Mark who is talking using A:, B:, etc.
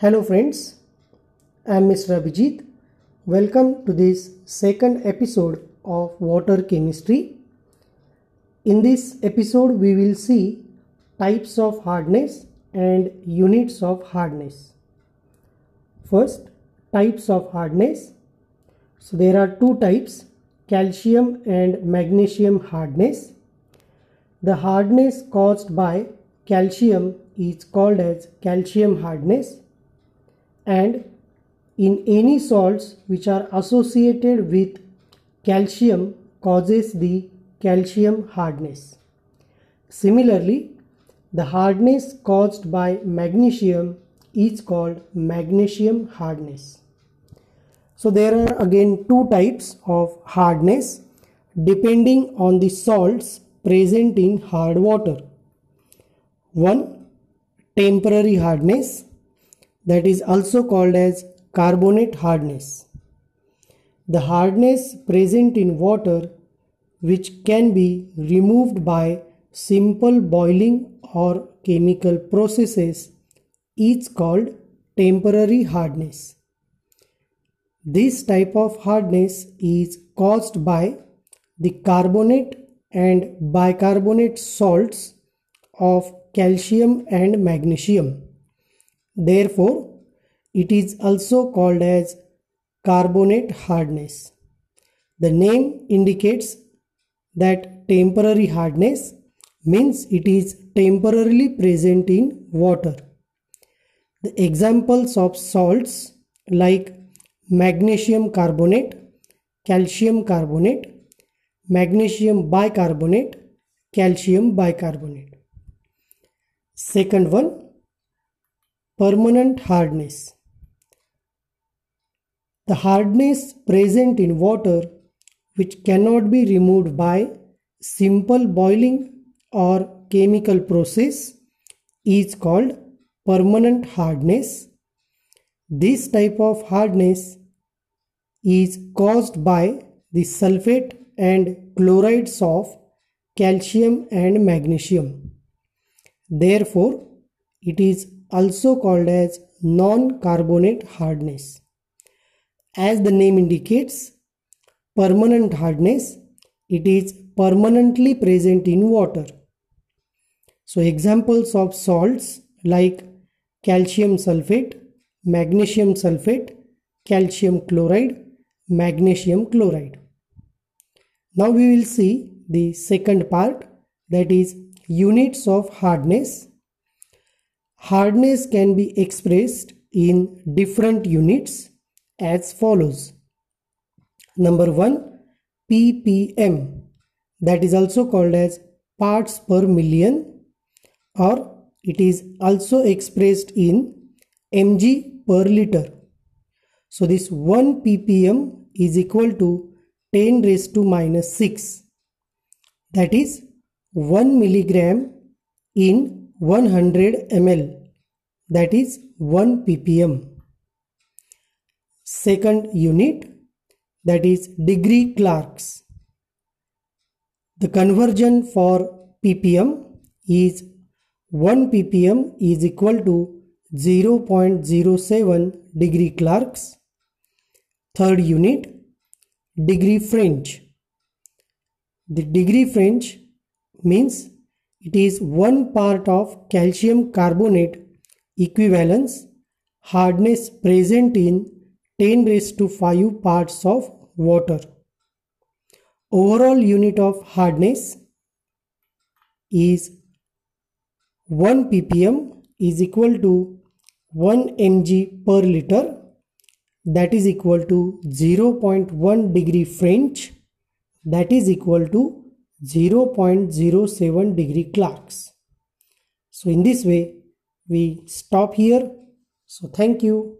A: Hello friends, I am Mr. Abhijit. Welcome to this second episode of water chemistry. In this episode we will see types of hardness and units of hardness. First, types of hardness. So there are two types, calcium and magnesium hardness. The hardness caused by calcium is called as calcium hardness and in any salts which are associated with calcium causes the calcium hardness. Similarly, the hardness caused by magnesium is called magnesium hardness. So there are again two types of hardness depending on the salts present in hard water. One, temporary hardness that is also called as carbonate hardness. The hardness present in water which can be removed by simple boiling or chemical processes is called temporary hardness. This type of hardness is caused by the carbonate and bicarbonate salts of calcium and magnesium. Therefore, it is also called as carbonate hardness. The name indicates that temporary hardness means it is temporarily present in water. The examples of salts like magnesium carbonate, calcium carbonate, magnesium bicarbonate, calcium bicarbonate. Second one, permanent hardness. The hardness present in water which cannot be removed by simple boiling or chemical process is called permanent hardness. This type of hardness is caused by the sulfate and chlorides of calcium and magnesium. Therefore, it is also called as non-carbonate hardness. As the name indicates, permanent hardness, it is permanently present in water. So examples of salts like calcium sulfate, magnesium sulfate, calcium chloride, magnesium chloride. Now we will see the second part that is units of hardness. Hardness can be expressed in different units as follows. Number 1 ppm that is also called as parts per million or it is also expressed in mg per liter. So this 1 ppm is equal to 10 raised to minus 6 that is 1 milligram in 100 ml that is 1 ppm second unit that is degree Clarks the conversion for ppm is 1 ppm is equal to 0.07 degree Clarks third unit degree French. The degree French means it is one part of calcium carbonate equivalence hardness present in 10 raised to 5 parts of water. Overall unit of hardness is 1 ppm is equal to 1 mg per liter that is equal to 0.1 degree French that is equal to 0.07 degree Clarks. So in this way we stop here. So thank you.